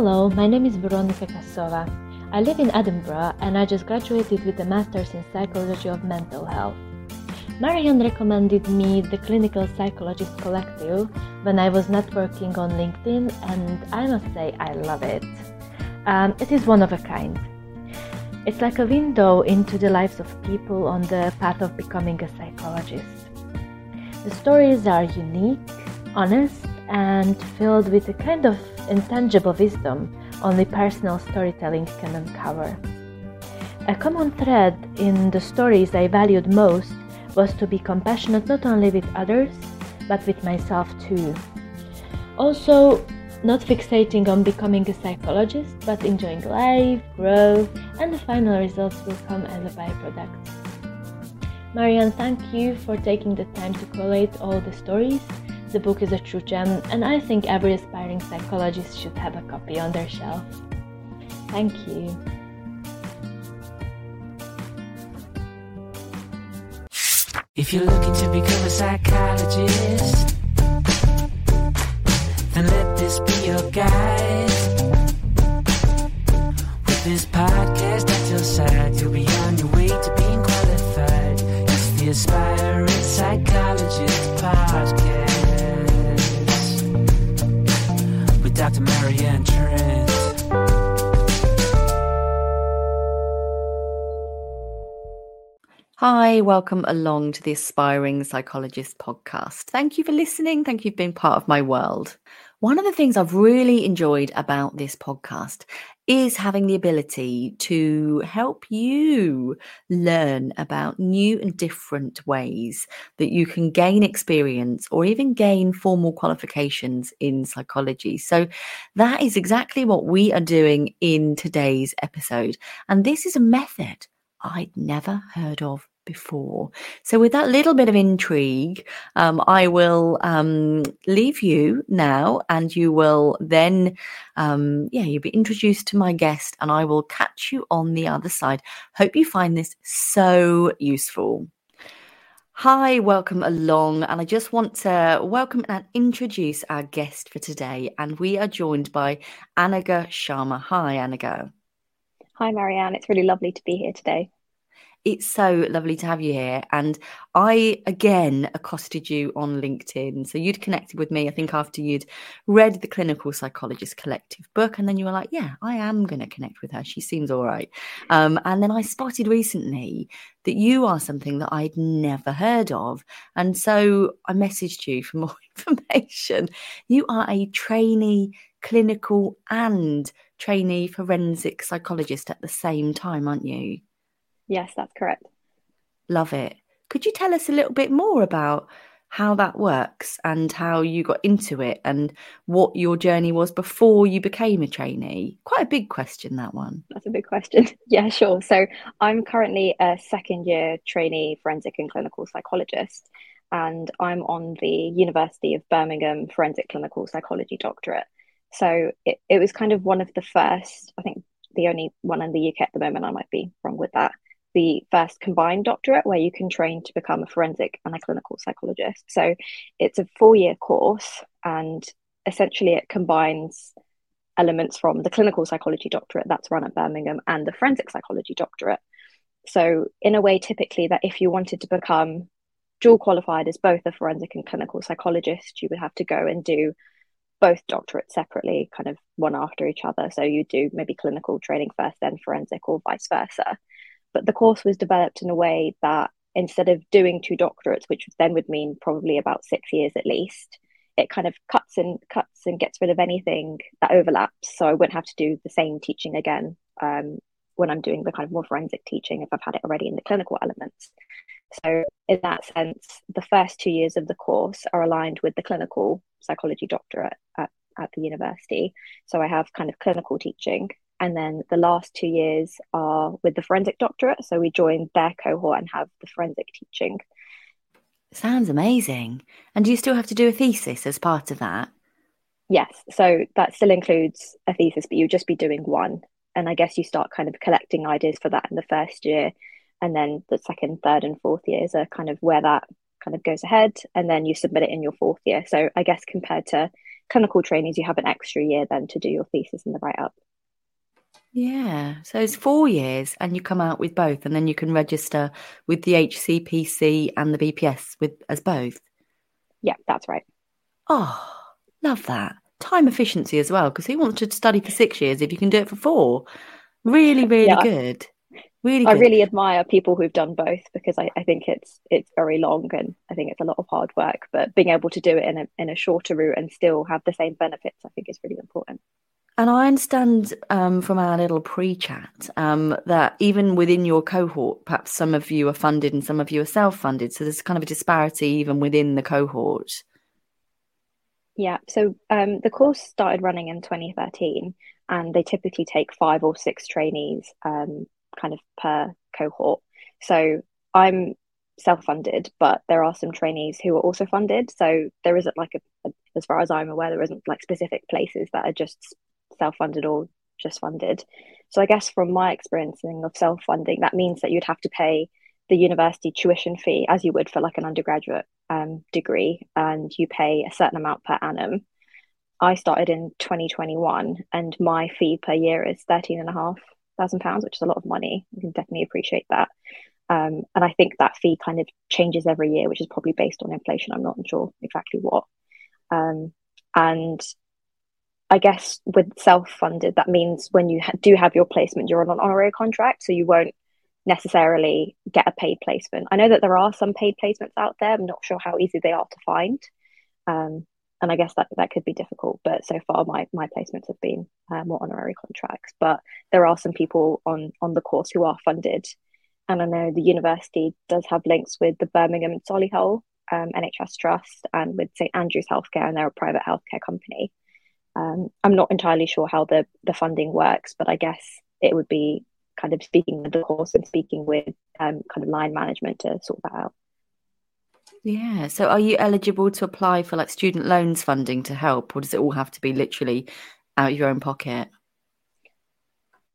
Hello, my name is Veronica Kasova. I live in Edinburgh and I just graduated with a master's in psychology of mental health. Marianne recommended me the Clinical Psychologist Collective when I was networking on LinkedIn, and I must say I love it. Um, it is one of a kind. It's like a window into the lives of people on the path of becoming a psychologist. The stories are unique, honest, and filled with a kind of intangible wisdom only personal storytelling can uncover. A common thread in the stories I valued most was to be compassionate not only with others, but with myself too. Also, not fixating on becoming a psychologist, but enjoying life, growth, and the final results will come as a byproduct. Marianne, thank you for taking the time to collate all the stories the book is a true gem, and I think every aspiring psychologist should have a copy on their shelf. Thank you. If you're looking to become a psychologist, then let this be your guide. With this podcast at your side, you'll be on your way to being qualified. It's the Aspiring Psychologist Podcast. Dr. Marianne Trent. Hi, welcome along to the Aspiring Psychologist podcast. Thank you for listening. Thank you for being part of my world. One of the things I've really enjoyed about this podcast is having the ability to help you learn about new and different ways that you can gain experience or even gain formal qualifications in psychology. So, that is exactly what we are doing in today's episode. And this is a method I'd never heard of before. So, with that little bit of intrigue, um, I will um, leave you now, and you will then, um, yeah, you'll be introduced to my guest, and I will catch you on the other side. Hope you find this so useful. Hi, welcome along. And I just want to welcome and introduce our guest for today. And we are joined by Anagha Sharma. Hi, Anagha. Hi, Marianne. It's really lovely to be here today. It's so lovely to have you here. And I again accosted you on LinkedIn. So you'd connected with me, I think, after you'd read the Clinical Psychologist Collective book. And then you were like, yeah, I am going to connect with her. She seems all right. Um, and then I spotted recently that you are something that I'd never heard of. And so I messaged you for more information. You are a trainee clinical and trainee forensic psychologist at the same time, aren't you? Yes, that's correct. Love it. Could you tell us a little bit more about how that works and how you got into it and what your journey was before you became a trainee? Quite a big question, that one. That's a big question. yeah, sure. So I'm currently a second year trainee forensic and clinical psychologist, and I'm on the University of Birmingham Forensic Clinical Psychology Doctorate. So it, it was kind of one of the first, I think the only one in the UK at the moment, I might be wrong with that, the first combined doctorate where you can train to become a forensic and a clinical psychologist. So it's a four year course and essentially it combines elements from the clinical psychology doctorate that's run at Birmingham and the forensic psychology doctorate. So, in a way, typically, that if you wanted to become dual qualified as both a forensic and clinical psychologist, you would have to go and do both doctorates separately, kind of one after each other. So, you do maybe clinical training first, then forensic, or vice versa. But the course was developed in a way that instead of doing two doctorates, which then would mean probably about six years at least, it kind of cuts and cuts and gets rid of anything that overlaps. So I wouldn't have to do the same teaching again um, when I'm doing the kind of more forensic teaching if I've had it already in the clinical elements. So in that sense, the first two years of the course are aligned with the clinical psychology doctorate at, at the university. So I have kind of clinical teaching and then the last two years are with the forensic doctorate. So we join their cohort and have the forensic teaching. Sounds amazing. And do you still have to do a thesis as part of that? Yes. So that still includes a thesis, but you just be doing one. And I guess you start kind of collecting ideas for that in the first year. And then the second, third, and fourth years are kind of where that kind of goes ahead. And then you submit it in your fourth year. So I guess compared to clinical trainees, you have an extra year then to do your thesis and the write up. Yeah, so it's four years, and you come out with both, and then you can register with the HCPC and the BPS with as both. Yeah, that's right. Oh, love that time efficiency as well. Because who wants to study for six years if you can do it for four? Really, really yeah. good. Really, I really admire people who've done both because I, I, think it's it's very long and I think it's a lot of hard work. But being able to do it in a in a shorter route and still have the same benefits, I think, is really important. And I understand um, from our little pre-chat um, that even within your cohort, perhaps some of you are funded and some of you are self-funded. So there's kind of a disparity even within the cohort. Yeah. So um, the course started running in 2013, and they typically take five or six trainees um, kind of per cohort. So I'm self-funded, but there are some trainees who are also funded. So there isn't like a, a, as far as I'm aware, there isn't like specific places that are just self-funded or just funded. So I guess from my experiencing of self-funding, that means that you'd have to pay the university tuition fee as you would for like an undergraduate um, degree, and you pay a certain amount per annum. I started in 2021, and my fee per year is thirteen and a half thousand pounds, which is a lot of money. You can definitely appreciate that. Um, and I think that fee kind of changes every year, which is probably based on inflation. I'm not sure exactly what. Um, and I guess with self-funded, that means when you ha- do have your placement, you're on an honorary contract, so you won't necessarily get a paid placement. I know that there are some paid placements out there. I'm not sure how easy they are to find. Um, and I guess that that could be difficult. But so far, my my placements have been uh, more honorary contracts. But there are some people on on the course who are funded, and I know the university does have links with the Birmingham and Solihull um, NHS Trust and with St Andrews Healthcare, and they're a private healthcare company. Um, I'm not entirely sure how the the funding works, but I guess it would be kind of speaking with the course and speaking with um, kind of line management to sort that out. Yeah. So are you eligible to apply for like student loans funding to help, or does it all have to be literally out of your own pocket?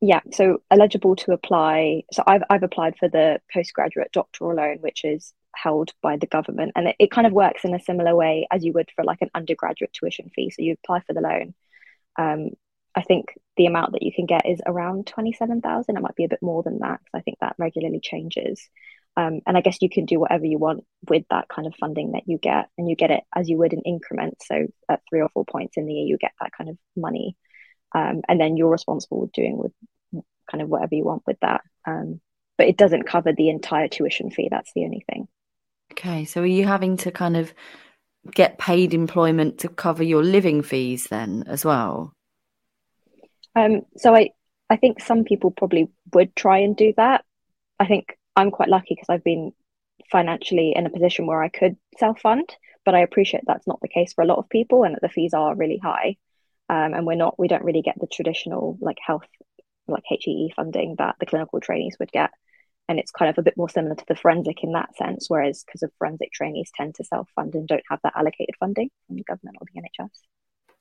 Yeah, so eligible to apply. So I've I've applied for the postgraduate doctoral loan, which is held by the government, and it, it kind of works in a similar way as you would for like an undergraduate tuition fee. So you apply for the loan. Um, I think the amount that you can get is around twenty seven thousand. It might be a bit more than that. I think that regularly changes. Um, and I guess you can do whatever you want with that kind of funding that you get, and you get it as you would in increments. So at three or four points in the year, you get that kind of money, um, and then you're responsible with doing with kind of whatever you want with that. Um, but it doesn't cover the entire tuition fee. That's the only thing. Okay, so are you having to kind of get paid employment to cover your living fees then as well? Um, so I I think some people probably would try and do that. I think I'm quite lucky because I've been financially in a position where I could self fund, but I appreciate that's not the case for a lot of people and that the fees are really high. Um, and we're not, we don't really get the traditional like health, like HEE funding that the clinical trainees would get. And it's kind of a bit more similar to the forensic in that sense, whereas because of forensic trainees tend to self fund and don't have that allocated funding from the government or the NHS.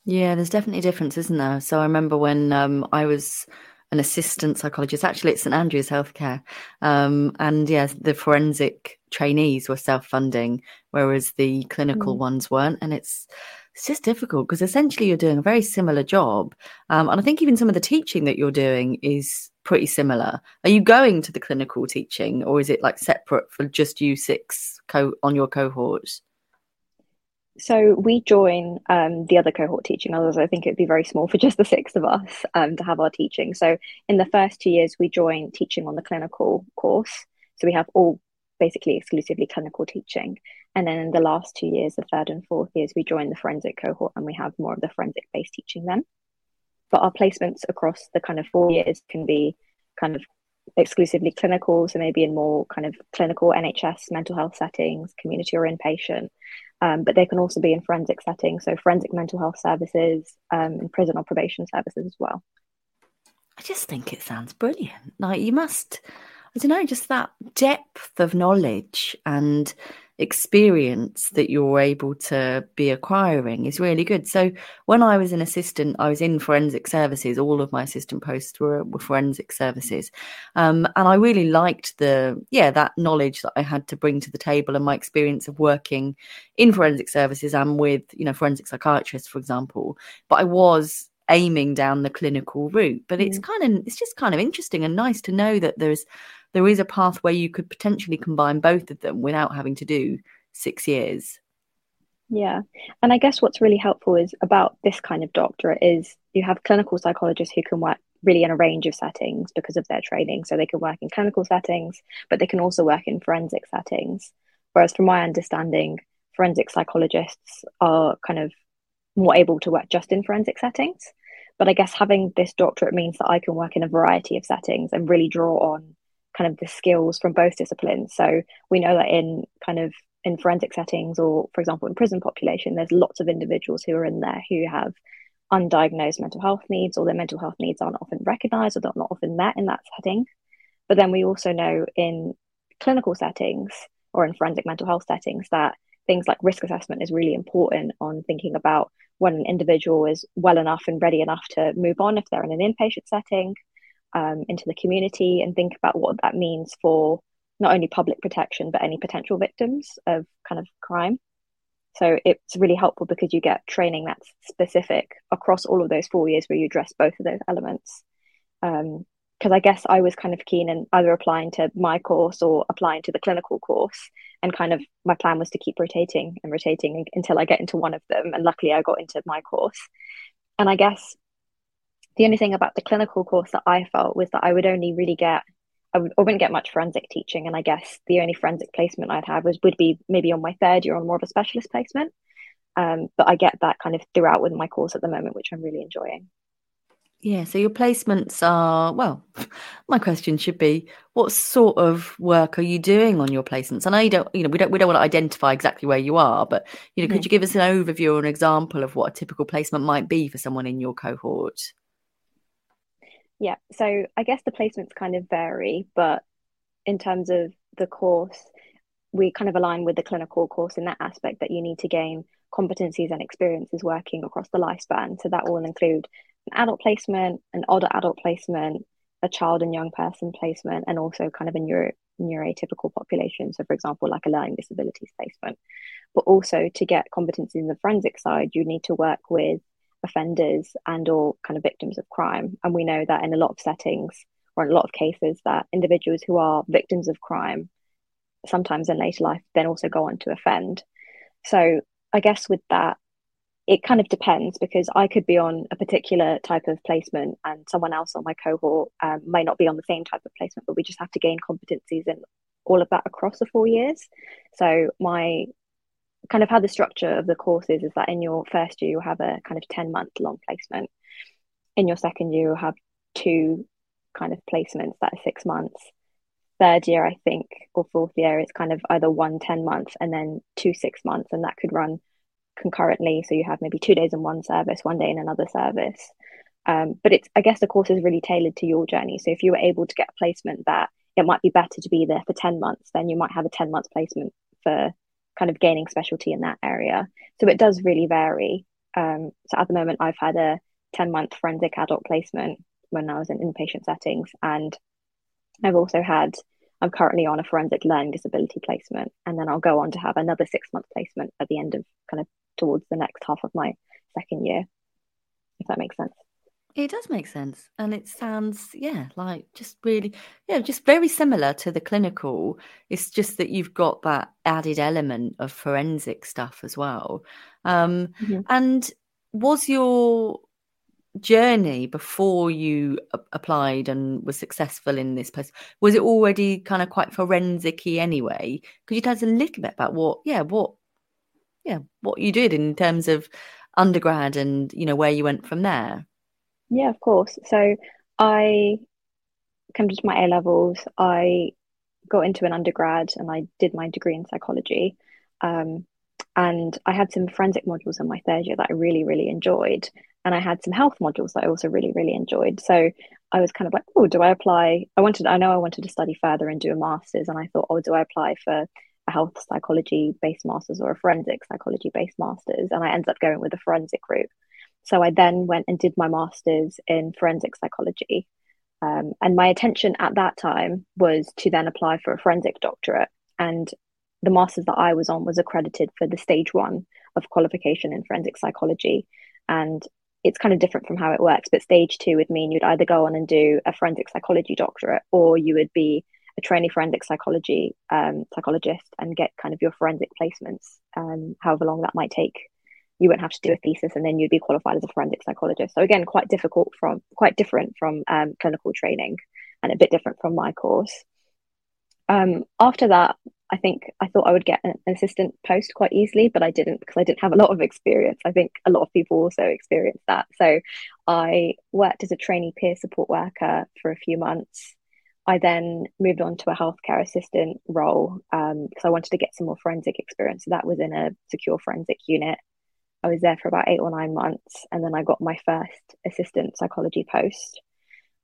Yeah, there's definitely a difference, isn't there? So I remember when um, I was an assistant psychologist. Actually, it's St Andrews Healthcare, um, and yes, the forensic trainees were self-funding, whereas the clinical mm. ones weren't, and it's it's just difficult because essentially you're doing a very similar job, um, and I think even some of the teaching that you're doing is pretty similar. Are you going to the clinical teaching, or is it like separate for just you six co- on your cohorts? So we join um, the other cohort teaching. Others, I think it'd be very small for just the six of us um, to have our teaching. So in the first two years, we join teaching on the clinical course. So we have all basically exclusively clinical teaching. And then in the last two years, the third and fourth years, we join the forensic cohort and we have more of the forensic based teaching then. But our placements across the kind of four years can be kind of exclusively clinical, so maybe in more kind of clinical NHS mental health settings, community or inpatient. Um, but they can also be in forensic settings, so forensic mental health services, um, and prison or probation services as well. I just think it sounds brilliant. Like you must, I don't know, just that depth of knowledge and experience that you're able to be acquiring is really good. So when I was an assistant, I was in forensic services. All of my assistant posts were, were forensic services, um, and I really liked the yeah that knowledge that I had to bring to the table and my experience of working in forensic services and with you know forensic psychiatrists, for example. But I was aiming down the clinical route. But it's mm. kind of it's just kind of interesting and nice to know that there's there is a path where you could potentially combine both of them without having to do six years. Yeah. And I guess what's really helpful is about this kind of doctorate is you have clinical psychologists who can work really in a range of settings because of their training. So they can work in clinical settings, but they can also work in forensic settings. Whereas from my understanding, forensic psychologists are kind of more able to work just in forensic settings. But I guess having this doctorate means that I can work in a variety of settings and really draw on kind of the skills from both disciplines. So we know that in kind of in forensic settings or for example in prison population, there's lots of individuals who are in there who have undiagnosed mental health needs or their mental health needs aren't often recognized or they're not often met in that setting. But then we also know in clinical settings or in forensic mental health settings that things like risk assessment is really important on thinking about when an individual is well enough and ready enough to move on if they're in an inpatient setting um, into the community and think about what that means for not only public protection but any potential victims of kind of crime so it's really helpful because you get training that's specific across all of those four years where you address both of those elements um, because I guess I was kind of keen in either applying to my course or applying to the clinical course. And kind of my plan was to keep rotating and rotating until I get into one of them. And luckily, I got into my course. And I guess the only thing about the clinical course that I felt was that I would only really get, I, would, I wouldn't get much forensic teaching. And I guess the only forensic placement I'd have was would be maybe on my third year on more of a specialist placement. Um, but I get that kind of throughout with my course at the moment, which I'm really enjoying. Yeah, so your placements are well. My question should be: What sort of work are you doing on your placements? And I know you don't, you know, we don't, we don't want to identify exactly where you are, but you know, could you give us an overview or an example of what a typical placement might be for someone in your cohort? Yeah, so I guess the placements kind of vary, but in terms of the course, we kind of align with the clinical course in that aspect that you need to gain competencies and experiences working across the lifespan. So that will include an adult placement, an older adult placement, a child and young person placement, and also kind of a neuro neurotypical population. So, for example, like a learning disabilities placement. But also to get competency in the forensic side, you need to work with offenders and or kind of victims of crime. And we know that in a lot of settings or in a lot of cases that individuals who are victims of crime sometimes in later life then also go on to offend. So I guess with that, it kind of depends because I could be on a particular type of placement and someone else on my cohort um, may not be on the same type of placement, but we just have to gain competencies in all of that across the four years. So my kind of how the structure of the course is is that in your first year you'll have a kind of 10 month long placement. In your second year you'll have two kind of placements that are six months. Third year, I think, or fourth year, it's kind of either one 10 months and then two six months, and that could run concurrently. So you have maybe two days in one service, one day in another service. Um, but it's, I guess the course is really tailored to your journey. So if you were able to get a placement that it might be better to be there for 10 months, then you might have a 10 month placement for kind of gaining specialty in that area. So it does really vary. Um, so at the moment, I've had a 10 month forensic adult placement when I was in inpatient settings. And I've also had I'm currently on a forensic learning disability placement, and then I'll go on to have another six month placement at the end of kind of towards the next half of my second year, if that makes sense. It does make sense. And it sounds, yeah, like just really, yeah, just very similar to the clinical. It's just that you've got that added element of forensic stuff as well. Um, mm-hmm. And was your journey before you applied and was successful in this place was it already kind of quite forensic anyway could you tell us a little bit about what yeah what yeah what you did in terms of undergrad and you know where you went from there yeah of course so i to my a levels i got into an undergrad and i did my degree in psychology um, and i had some forensic modules in my third year that i really really enjoyed and I had some health modules that I also really, really enjoyed. So I was kind of like, oh, do I apply? I wanted, I know I wanted to study further and do a master's, and I thought, oh, do I apply for a health psychology based masters or a forensic psychology based masters, and I ended up going with the forensic route. So I then went and did my masters in forensic psychology. Um, and my intention at that time was to then apply for a forensic doctorate. And the masters that I was on was accredited for the stage one of qualification in forensic psychology. And it's kind of different from how it works, but stage two would mean you'd either go on and do a forensic psychology doctorate or you would be a trainee forensic psychology um, psychologist and get kind of your forensic placements, um, however long that might take. You wouldn't have to do a thesis, and then you'd be qualified as a forensic psychologist. So again, quite difficult from quite different from um, clinical training, and a bit different from my course. Um, after that, I think I thought I would get an assistant post quite easily, but I didn't because I didn't have a lot of experience. I think a lot of people also experienced that. So I worked as a trainee peer support worker for a few months. I then moved on to a healthcare assistant role um, because I wanted to get some more forensic experience. So that was in a secure forensic unit. I was there for about eight or nine months, and then I got my first assistant psychology post.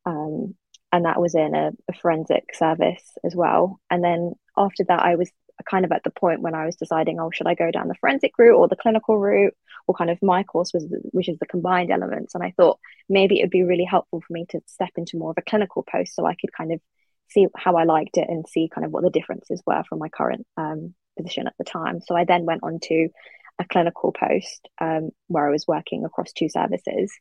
Um, and that was in a, a, forensic service as well. And then after that, I was kind of at the point when I was deciding, oh, should I go down the forensic route or the clinical route? Or kind of my course was, which is the combined elements. And I thought maybe it would be really helpful for me to step into more of a clinical post so I could kind of see how I liked it and see kind of what the differences were from my current um, position at the time. So I then went on to a clinical post um, where I was working across two services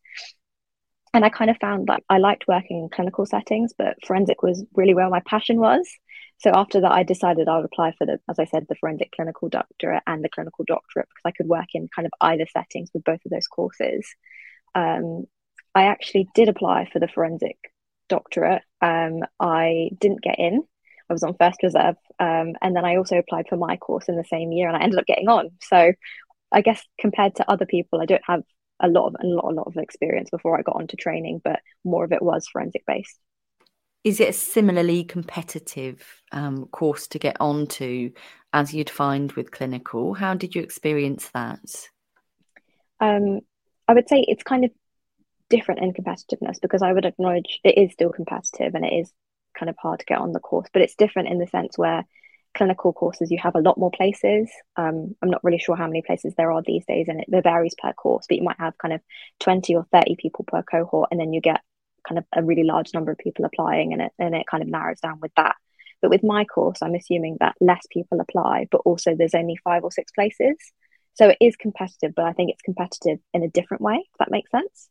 and I kind of found that I liked working in clinical settings, but forensic was really where my passion was. So after that, I decided I would apply for the, as I said, the forensic clinical doctorate and the clinical doctorate because I could work in kind of either settings with both of those courses. Um, I actually did apply for the forensic doctorate. Um, I didn't get in. I was on first reserve, um, and then I also applied for my course in the same year, and I ended up getting on. So I guess compared to other people, I don't have a lot of a lot, a lot of experience before I got onto training, but more of it was forensic based. Is it a similarly competitive um, course to get onto as you'd find with clinical? How did you experience that? Um, I would say it's kind of different in competitiveness because I would acknowledge it is still competitive and it is kind of hard to get on the course, but it's different in the sense where clinical courses, you have a lot more places. Um, I'm not really sure how many places there are these days, and it, varies per course, but you might have kind of 20 or 30 people per cohort, and then you get kind of a really large number of people applying, and it, and it kind of narrows down with that. But with my course, I'm assuming that less people apply, but also there's only five or six places. So it is competitive, but I think it's competitive in a different way, if that makes sense.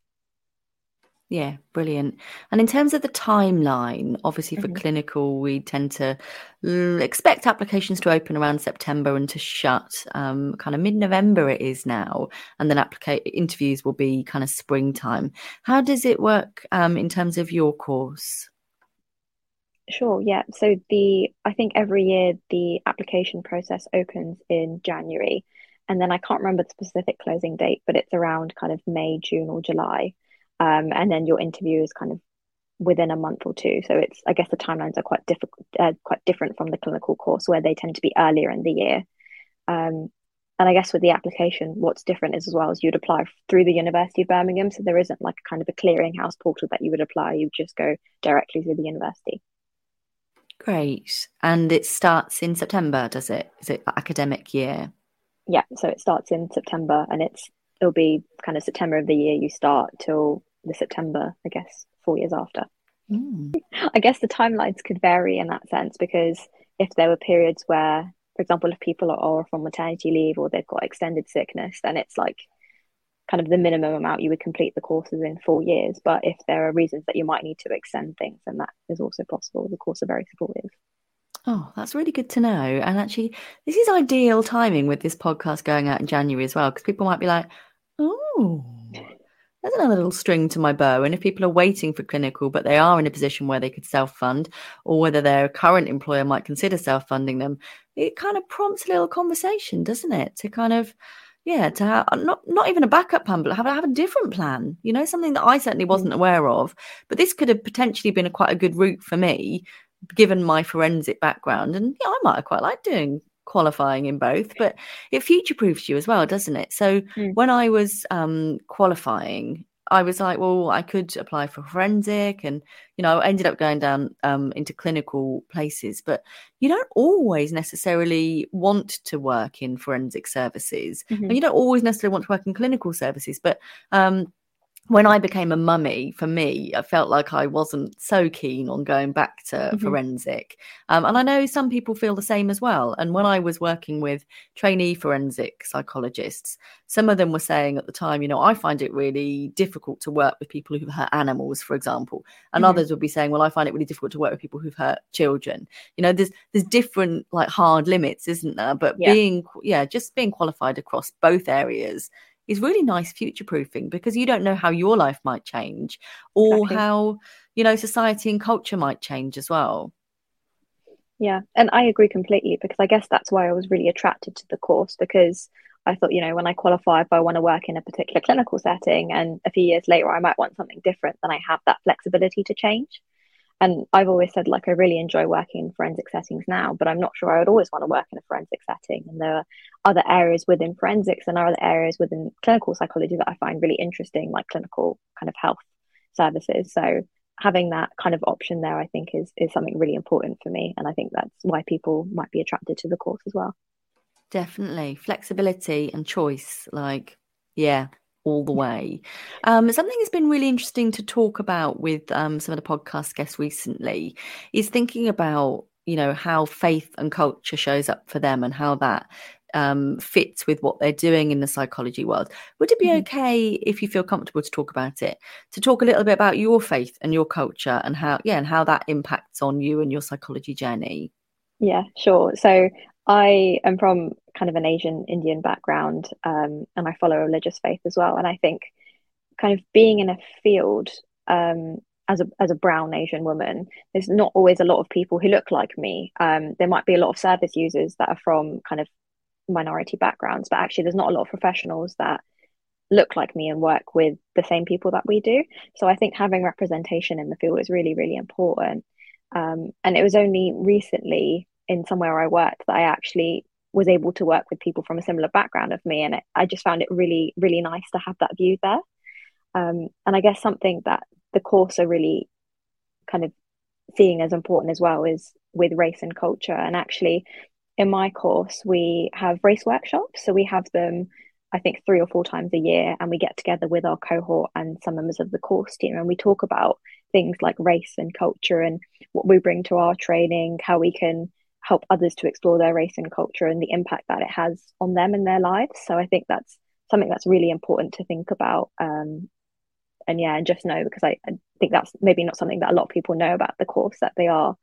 Yeah, brilliant. And in terms of the timeline, obviously for mm-hmm. clinical, we tend to expect applications to open around September and to shut um, kind of mid November, it is now. And then applica- interviews will be kind of springtime. How does it work um, in terms of your course? Sure, yeah. So the I think every year the application process opens in January. And then I can't remember the specific closing date, but it's around kind of May, June, or July um, and then your interview is kind of within a month or two. So it's I guess the timelines are quite difficult, uh, quite different from the clinical course where they tend to be earlier in the year. Um, and I guess with the application, what's different is as well as you'd apply through the University of Birmingham, so there isn't like a kind of a clearinghouse portal that you would apply. You just go directly through the university. Great, and it starts in September, does it? Is it academic year? Yeah, so it starts in September, and it's it'll be kind of September of the year you start till the September, I guess, four years after. Mm. I guess the timelines could vary in that sense because if there were periods where, for example, if people are from maternity leave or they've got extended sickness, then it's like kind of the minimum amount you would complete the courses in four years. But if there are reasons that you might need to extend things, then that is also possible. The course are very supportive. Oh, that's really good to know. And actually, this is ideal timing with this podcast going out in January as well, because people might be like, oh, there's another little string to my bow. And if people are waiting for clinical, but they are in a position where they could self fund, or whether their current employer might consider self funding them, it kind of prompts a little conversation, doesn't it? To kind of, yeah, to have not not even a backup plan, but have, have a different plan. You know, something that I certainly wasn't mm. aware of. But this could have potentially been a quite a good route for me, given my forensic background. And yeah, I might have quite liked doing qualifying in both, but it future proofs you as well, doesn't it? So mm. when I was um, qualifying, I was like, well, I could apply for forensic, and you know, I ended up going down um, into clinical places. But you don't always necessarily want to work in forensic services, mm-hmm. and you don't always necessarily want to work in clinical services. But um, when I became a mummy, for me, I felt like I wasn't so keen on going back to mm-hmm. forensic. Um, and I know some people feel the same as well. And when I was working with trainee forensic psychologists, some of them were saying at the time, you know, I find it really difficult to work with people who've hurt animals, for example. And mm-hmm. others would be saying, well, I find it really difficult to work with people who've hurt children. You know, there's there's different like hard limits, isn't there? But yeah. being yeah, just being qualified across both areas is really nice future proofing because you don't know how your life might change or exactly. how you know society and culture might change as well yeah and i agree completely because i guess that's why i was really attracted to the course because i thought you know when i qualify if i want to work in a particular clinical setting and a few years later i might want something different then i have that flexibility to change and I've always said like I really enjoy working in forensic settings now, but I'm not sure I would always want to work in a forensic setting. And there are other areas within forensics and other areas within clinical psychology that I find really interesting, like clinical kind of health services. So having that kind of option there, I think is is something really important for me, and I think that's why people might be attracted to the course as well. Definitely flexibility and choice, like yeah, all the way. Um, something that's been really interesting to talk about with um, some of the podcast guests recently is thinking about you know how faith and culture shows up for them and how that um, fits with what they're doing in the psychology world. Would it be mm-hmm. okay if you feel comfortable to talk about it, to talk a little bit about your faith and your culture and how yeah and how that impacts on you and your psychology journey? Yeah, sure. So I am from kind of an Asian Indian background, um, and I follow a religious faith as well. And I think kind of being in a field um, as a as a brown Asian woman, there's not always a lot of people who look like me. Um, there might be a lot of service users that are from kind of minority backgrounds, but actually, there's not a lot of professionals that look like me and work with the same people that we do. So I think having representation in the field is really, really important. Um, and it was only recently in somewhere I worked that I actually was able to work with people from a similar background of me, and it, I just found it really, really nice to have that view there. Um, and I guess something that the course are really kind of seeing as important as well is with race and culture. And actually, in my course, we have race workshops, so we have them. I think three or four times a year, and we get together with our cohort and some members of the course team, and we talk about things like race and culture and what we bring to our training, how we can help others to explore their race and culture and the impact that it has on them and their lives. So I think that's something that's really important to think about. Um, and yeah, and just know because I, I think that's maybe not something that a lot of people know about the course that they are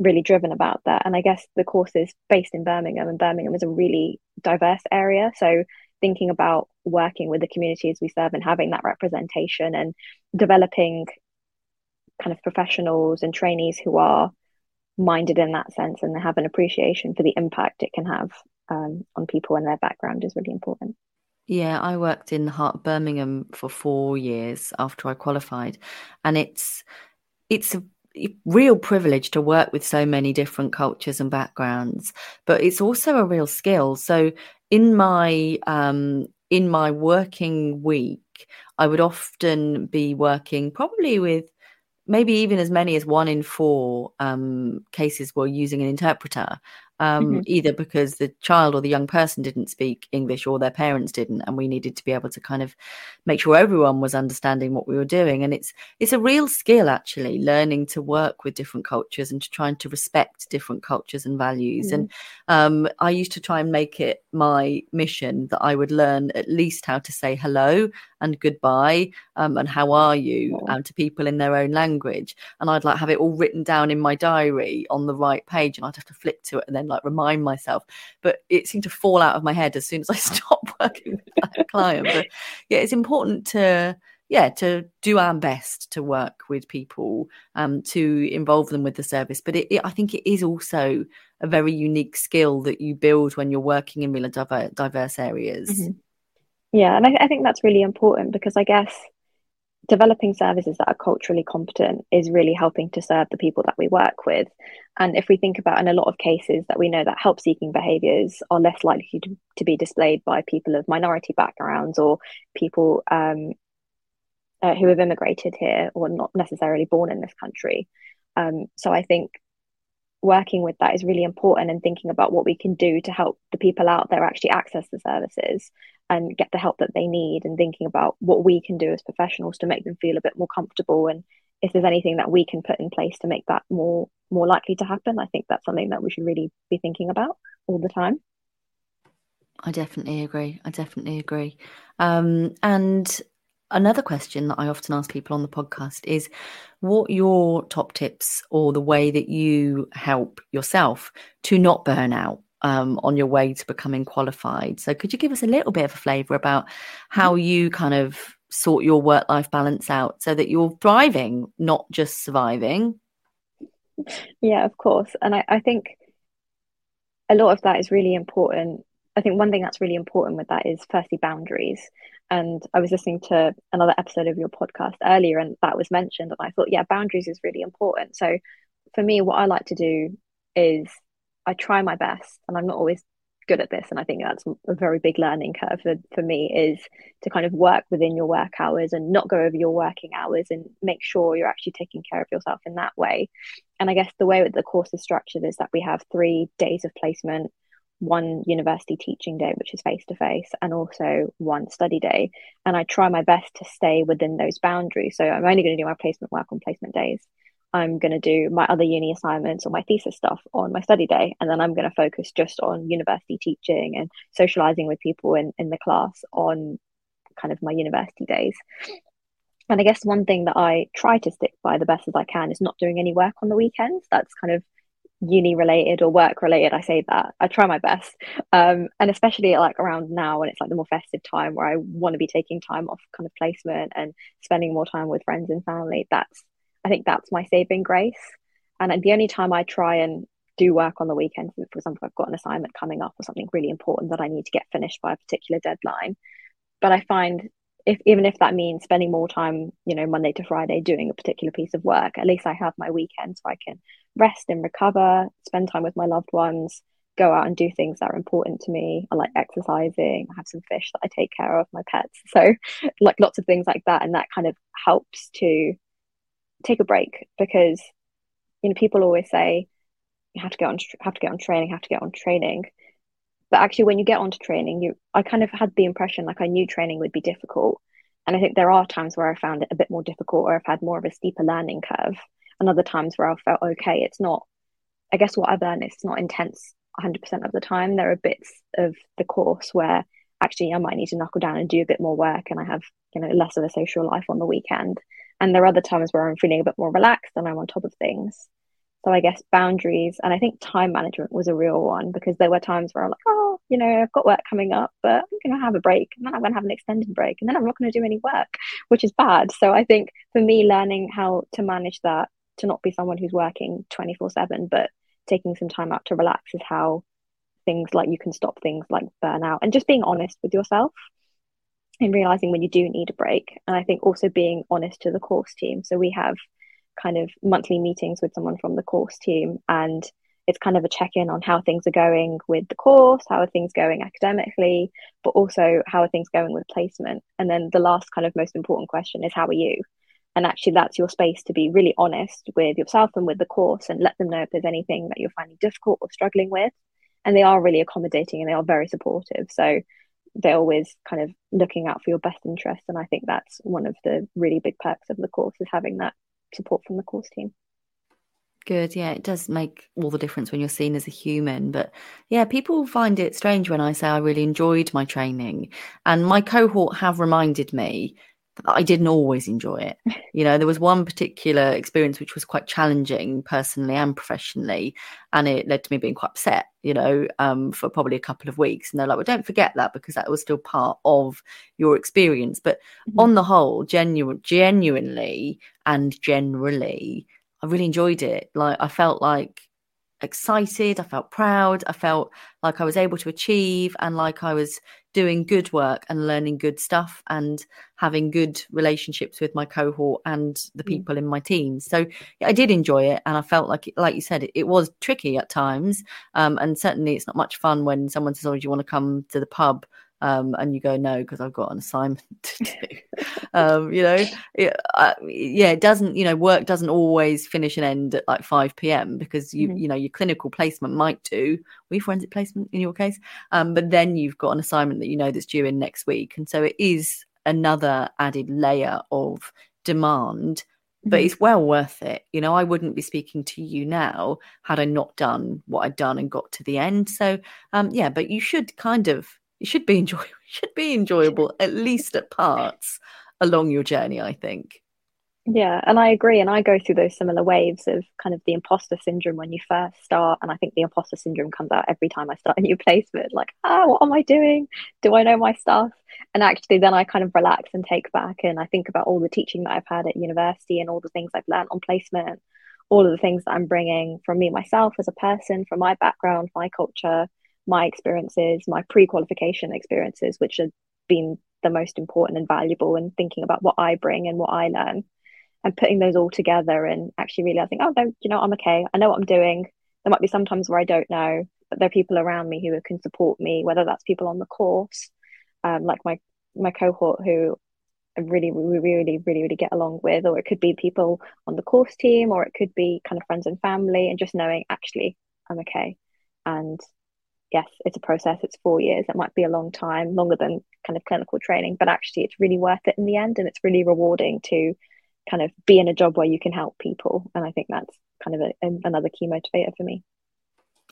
really driven about that. And I guess the course is based in Birmingham, and Birmingham is a really diverse area. So thinking about working with the communities we serve and having that representation and developing kind of professionals and trainees who are minded in that sense and they have an appreciation for the impact it can have um, on people and their background is really important. Yeah, I worked in Heart Birmingham for four years after I qualified, and it's it's a real privilege to work with so many different cultures and backgrounds, but it's also a real skill. So in my um, in my working week, I would often be working probably with maybe even as many as one in four um, cases were using an interpreter um, mm-hmm. either because the child or the young person didn't speak English or their parents didn't, and we needed to be able to kind of make sure everyone was understanding what we were doing. And it's it's a real skill actually, learning to work with different cultures and to trying to respect different cultures and values. Mm-hmm. And um, I used to try and make it my mission that I would learn at least how to say hello and goodbye um, and how are you um, to people in their own language. And I'd like have it all written down in my diary on the right page, and I'd have to flick to it and then like remind myself. But it seemed to fall out of my head as soon as I stopped working with that client. But yeah, it's important to yeah to do our best to work with people um, to involve them with the service but it, it, i think it is also a very unique skill that you build when you're working in really diverse, areas mm-hmm. yeah and I, I think that's really important because i guess developing services that are culturally competent is really helping to serve the people that we work with. And if we think about in a lot of cases that we know that help seeking behaviors are less likely to, to be displayed by people of minority backgrounds or people um, uh, who have immigrated here or not necessarily born in this country. Um, so I think working with that is really important and thinking about what we can do to help the people out there actually access the services and get the help that they need and thinking about what we can do as professionals to make them feel a bit more comfortable. And if there's anything that we can put in place to make that more more likely to happen i think that's something that we should really be thinking about all the time. I definitely agree. I definitely agree. Um, and another question that I often ask people on the podcast is what your top tips or the way that you help yourself to not burn out um, on your way to becoming qualified. So, could you give us a little bit of a flavour about how you kind of sort your work life balance out so that you're thriving, not just surviving? Yeah, of course. And I, I think a lot of that is really important. I think one thing that's really important with that is firstly boundaries. And I was listening to another episode of your podcast earlier, and that was mentioned. And I thought, yeah, boundaries is really important. So for me, what I like to do is I try my best, and I'm not always good at this. And I think that's a very big learning curve for, for me is to kind of work within your work hours and not go over your working hours and make sure you're actually taking care of yourself in that way. And I guess the way that the course is structured is that we have three days of placement one university teaching day, which is face to face, and also one study day. And I try my best to stay within those boundaries. So I'm only going to do my placement work on placement days. I'm going to do my other uni assignments or my thesis stuff on my study day. And then I'm going to focus just on university teaching and socializing with people in, in the class on kind of my university days. And I guess one thing that I try to stick by the best as I can is not doing any work on the weekends. That's kind of uni related or work related i say that. I try my best. Um, and especially like around now when it's like the more festive time where i want to be taking time off kind of placement and spending more time with friends and family that's i think that's my saving grace. And the only time i try and do work on the weekends for example i've got an assignment coming up or something really important that i need to get finished by a particular deadline. But i find if even if that means spending more time you know monday to friday doing a particular piece of work at least i have my weekend so i can rest and recover spend time with my loved ones go out and do things that are important to me. I like exercising i have some fish that i take care of my pets. So like lots of things like that. And that kind of helps to take a break because you know people always say you have to get on have to get on training have to get on training. But actually when you get onto training you i kind of had the impression like i knew training would be difficult. And i think there are times where i found it a bit more difficult or i've had more of a steeper learning curve and other times where i felt okay it's not i guess what i've learned is not intense 100% of the time. There are bits of the course where actually i might need to knuckle down and do a bit more work and i have you know less of a social life on the weekend. And there are other times where i'm feeling a bit more relaxed and i'm on top of things. So I guess boundaries and I think time management was a real one because there were times where I'm like, oh, you know, I've got work coming up, but I'm going to have a break and then I'm going to have an extended break and then I'm not going to do any work, which is bad. So I think for me, learning how to manage that, to not be someone who's working 24 7, but taking some time out to relax is how things like you can stop things like burnout and just being honest with yourself and realizing when you do need a break. And I think also being honest to the course team. So we have kind of monthly meetings with someone from the course team and it's kind of a check-in on how things are going with the course how are things going academically but also how are things going with placement and then the last kind of most important question is how are you and actually that's your space to be really honest with yourself and with the course and let them know if there's anything that you're finding difficult or struggling with and they are really accommodating and they are very supportive so they're always kind of looking out for your best interest and i think that's one of the really big perks of the course is having that support from the course team. Good. Yeah, it does make all the difference when you're seen as a human. But yeah, people find it strange when I say I really enjoyed my training. And my cohort have reminded me I didn't always enjoy it. You know, there was one particular experience which was quite challenging personally and professionally, and it led to me being quite upset, you know, um, for probably a couple of weeks. And they're like, well, don't forget that because that was still part of your experience. But mm-hmm. on the whole, genuine, genuinely and generally, I really enjoyed it. Like, I felt like excited, I felt proud, I felt like I was able to achieve and like I was doing good work and learning good stuff and having good relationships with my cohort and the mm. people in my team. So yeah, I did enjoy it and I felt like like you said it, it was tricky at times um, and certainly it's not much fun when someone says oh do you want to come to the pub um, and you go no because I've got an assignment to do. um, you know, it, uh, yeah, it doesn't. You know, work doesn't always finish and end at like five p.m. because you mm-hmm. you know your clinical placement might do. We forensic placement in your case, um, but then you've got an assignment that you know that's due in next week, and so it is another added layer of demand but mm-hmm. it's well worth it. You know, I wouldn't be speaking to you now had I not done what I'd done and got to the end. So, um, yeah, but you should kind of it should be enjoyable. should be enjoyable at least at parts along your journey. I think. Yeah, and I agree. And I go through those similar waves of kind of the imposter syndrome when you first start. And I think the imposter syndrome comes out every time I start a new placement. Like, ah, what am I doing? Do I know my stuff? And actually, then I kind of relax and take back. And I think about all the teaching that I've had at university and all the things I've learned on placement, all of the things that I'm bringing from me myself as a person, from my background, my culture, my experiences, my pre qualification experiences, which have been the most important and valuable, and thinking about what I bring and what I learn and putting those all together and actually realizing, oh, no, you know, I'm okay. I know what I'm doing. There might be some times where I don't know, but there are people around me who can support me, whether that's people on the course, um, like my my cohort who really, really, really, really get along with, or it could be people on the course team, or it could be kind of friends and family, and just knowing actually I'm okay. And yes, it's a process. It's four years. It might be a long time, longer than kind of clinical training, but actually it's really worth it in the end, and it's really rewarding to kind of be in a job where you can help people. And I think that's kind of a, a, another key motivator for me.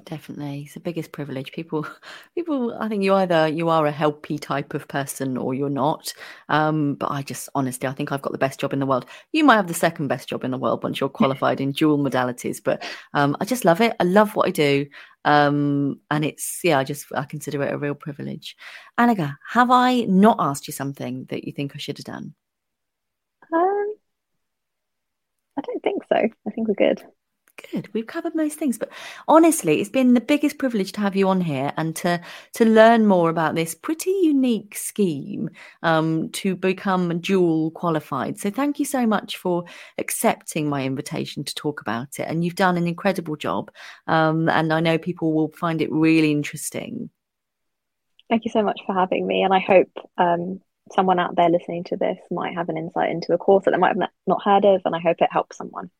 Definitely, it's the biggest privilege. People, people. I think you either you are a helpy type of person or you're not. Um, but I just honestly, I think I've got the best job in the world. You might have the second best job in the world once you're qualified in dual modalities. But um, I just love it. I love what I do. Um, and it's yeah, I just I consider it a real privilege. Anagha, have I not asked you something that you think I should have done? Um, I don't think so. I think we're good. Good. We've covered most things, but honestly, it's been the biggest privilege to have you on here and to to learn more about this pretty unique scheme um, to become dual qualified. So, thank you so much for accepting my invitation to talk about it. And you've done an incredible job, um, and I know people will find it really interesting. Thank you so much for having me, and I hope um, someone out there listening to this might have an insight into a course that they might have not heard of, and I hope it helps someone.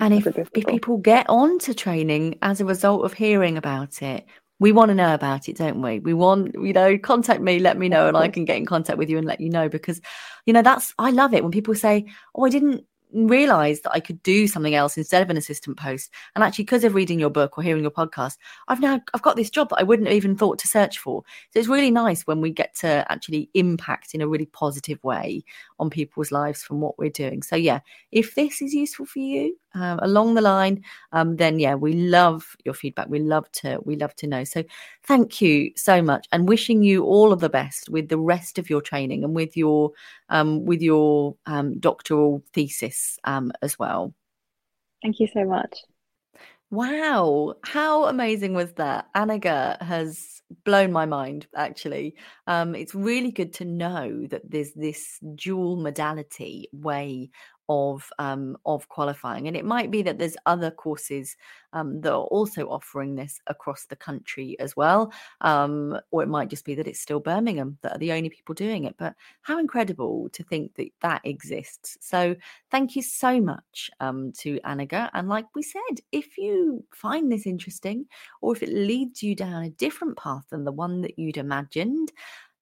And if, people. if people get on to training as a result of hearing about it, we want to know about it, don't we? We want, you know, contact me, let me know, and I can get in contact with you and let you know because, you know, that's, I love it when people say, oh, I didn't realize that I could do something else instead of an assistant post. And actually, because of reading your book or hearing your podcast, I've now I've got this job that I wouldn't have even thought to search for. So it's really nice when we get to actually impact in a really positive way on people's lives from what we're doing. So yeah, if this is useful for you, um, along the line, um, then yeah, we love your feedback. We love to we love to know. So thank you so much, and wishing you all of the best with the rest of your training and with your um, with your um, doctoral thesis um, as well. Thank you so much. Wow, how amazing was that? Anagha has blown my mind, actually. Um, it's really good to know that there's this dual modality way of um, of qualifying. And it might be that there's other courses um, that are also offering this across the country as well, um, or it might just be that it's still Birmingham that are the only people doing it. But how incredible to think that that exists! So thank you so much um, to Anagha. And like we said, if you find this interesting, or if it leads you down a different path than the one that you'd imagined,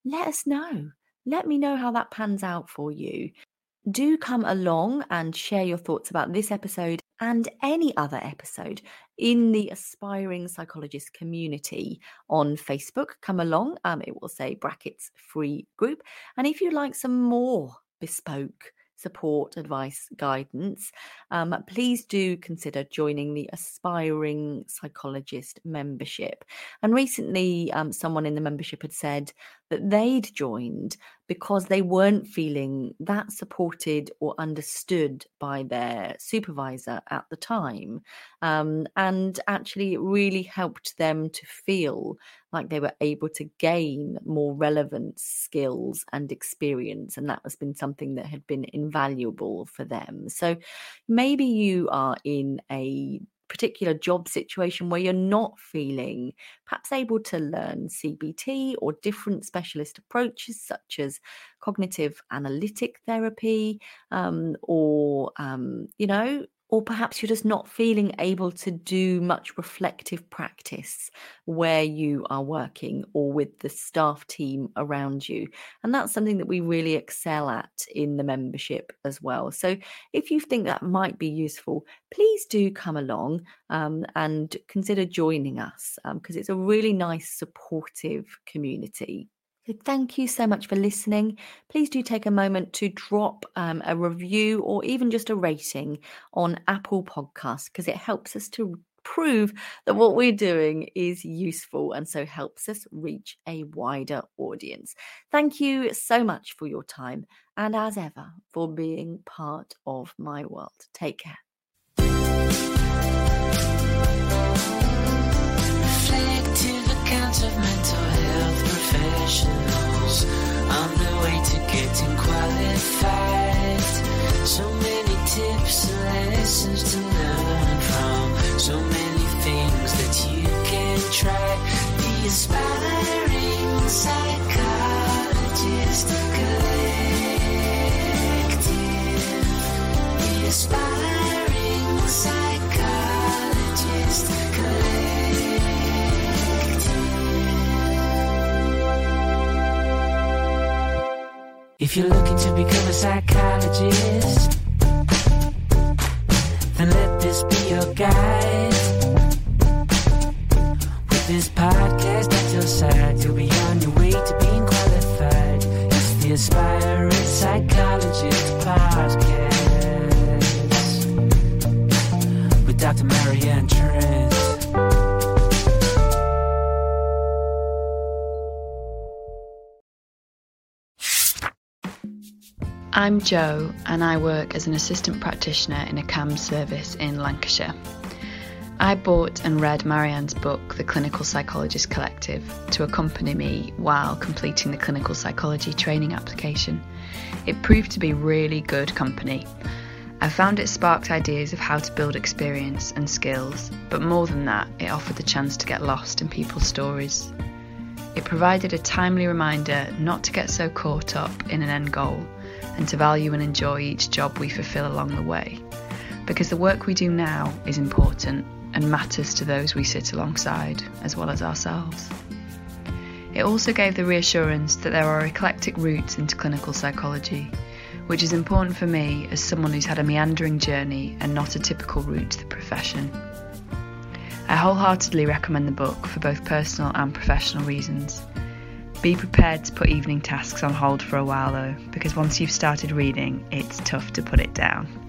let us know let me know how that pans out for you do come along and share your thoughts about this episode and any other episode in the aspiring psychologist community on Facebook. Come along, um, it will say brackets free group. And if you'd like some more bespoke support, advice, guidance, um, please do consider joining the Aspiring Psychologist membership. And recently, um, someone in the membership had said that they'd joined because they weren't feeling that supported or understood by their supervisor at the time. Um, and actually, it really helped them to feel like they were able to gain more relevant skills and experience. And that has been something that had been invaluable for them. So maybe you are in a particular job situation where you're not feeling perhaps able to learn CBT or different specialist approaches such as cognitive analytic therapy um, or, um, you know, or perhaps you're just not feeling able to do much reflective practice where you are working or with the staff team around you. And that's something that we really excel at in the membership as well. So if you think that might be useful, please do come along um, and consider joining us because um, it's a really nice, supportive community. Thank you so much for listening. Please do take a moment to drop um, a review or even just a rating on Apple Podcasts because it helps us to prove that what we're doing is useful and so helps us reach a wider audience. Thank you so much for your time and as ever for being part of my world. Take care. of mental health professionals on the way to getting qualified. So many tips and lessons to learn from. So many things that you can try. The aspiring psychologist collective. The aspiring If you're looking to become a psychologist, then let this be your guide. With this podcast at your side, you'll be on your way to being qualified. It's the Aspiring Psychologist Podcast with Dr. Marianne Trent. I'm Jo, and I work as an assistant practitioner in a CAMHS service in Lancashire. I bought and read Marianne's book, The Clinical Psychologist Collective, to accompany me while completing the clinical psychology training application. It proved to be really good company. I found it sparked ideas of how to build experience and skills, but more than that, it offered the chance to get lost in people's stories. It provided a timely reminder not to get so caught up in an end goal and to value and enjoy each job we fulfill along the way. Because the work we do now is important and matters to those we sit alongside, as well as ourselves. It also gave the reassurance that there are eclectic routes into clinical psychology, which is important for me as someone who's had a meandering journey and not a typical route to the profession. I wholeheartedly recommend the book for both personal and professional reasons be prepared to put evening tasks on hold for a while though, because once you've started reading, it's tough to put it down.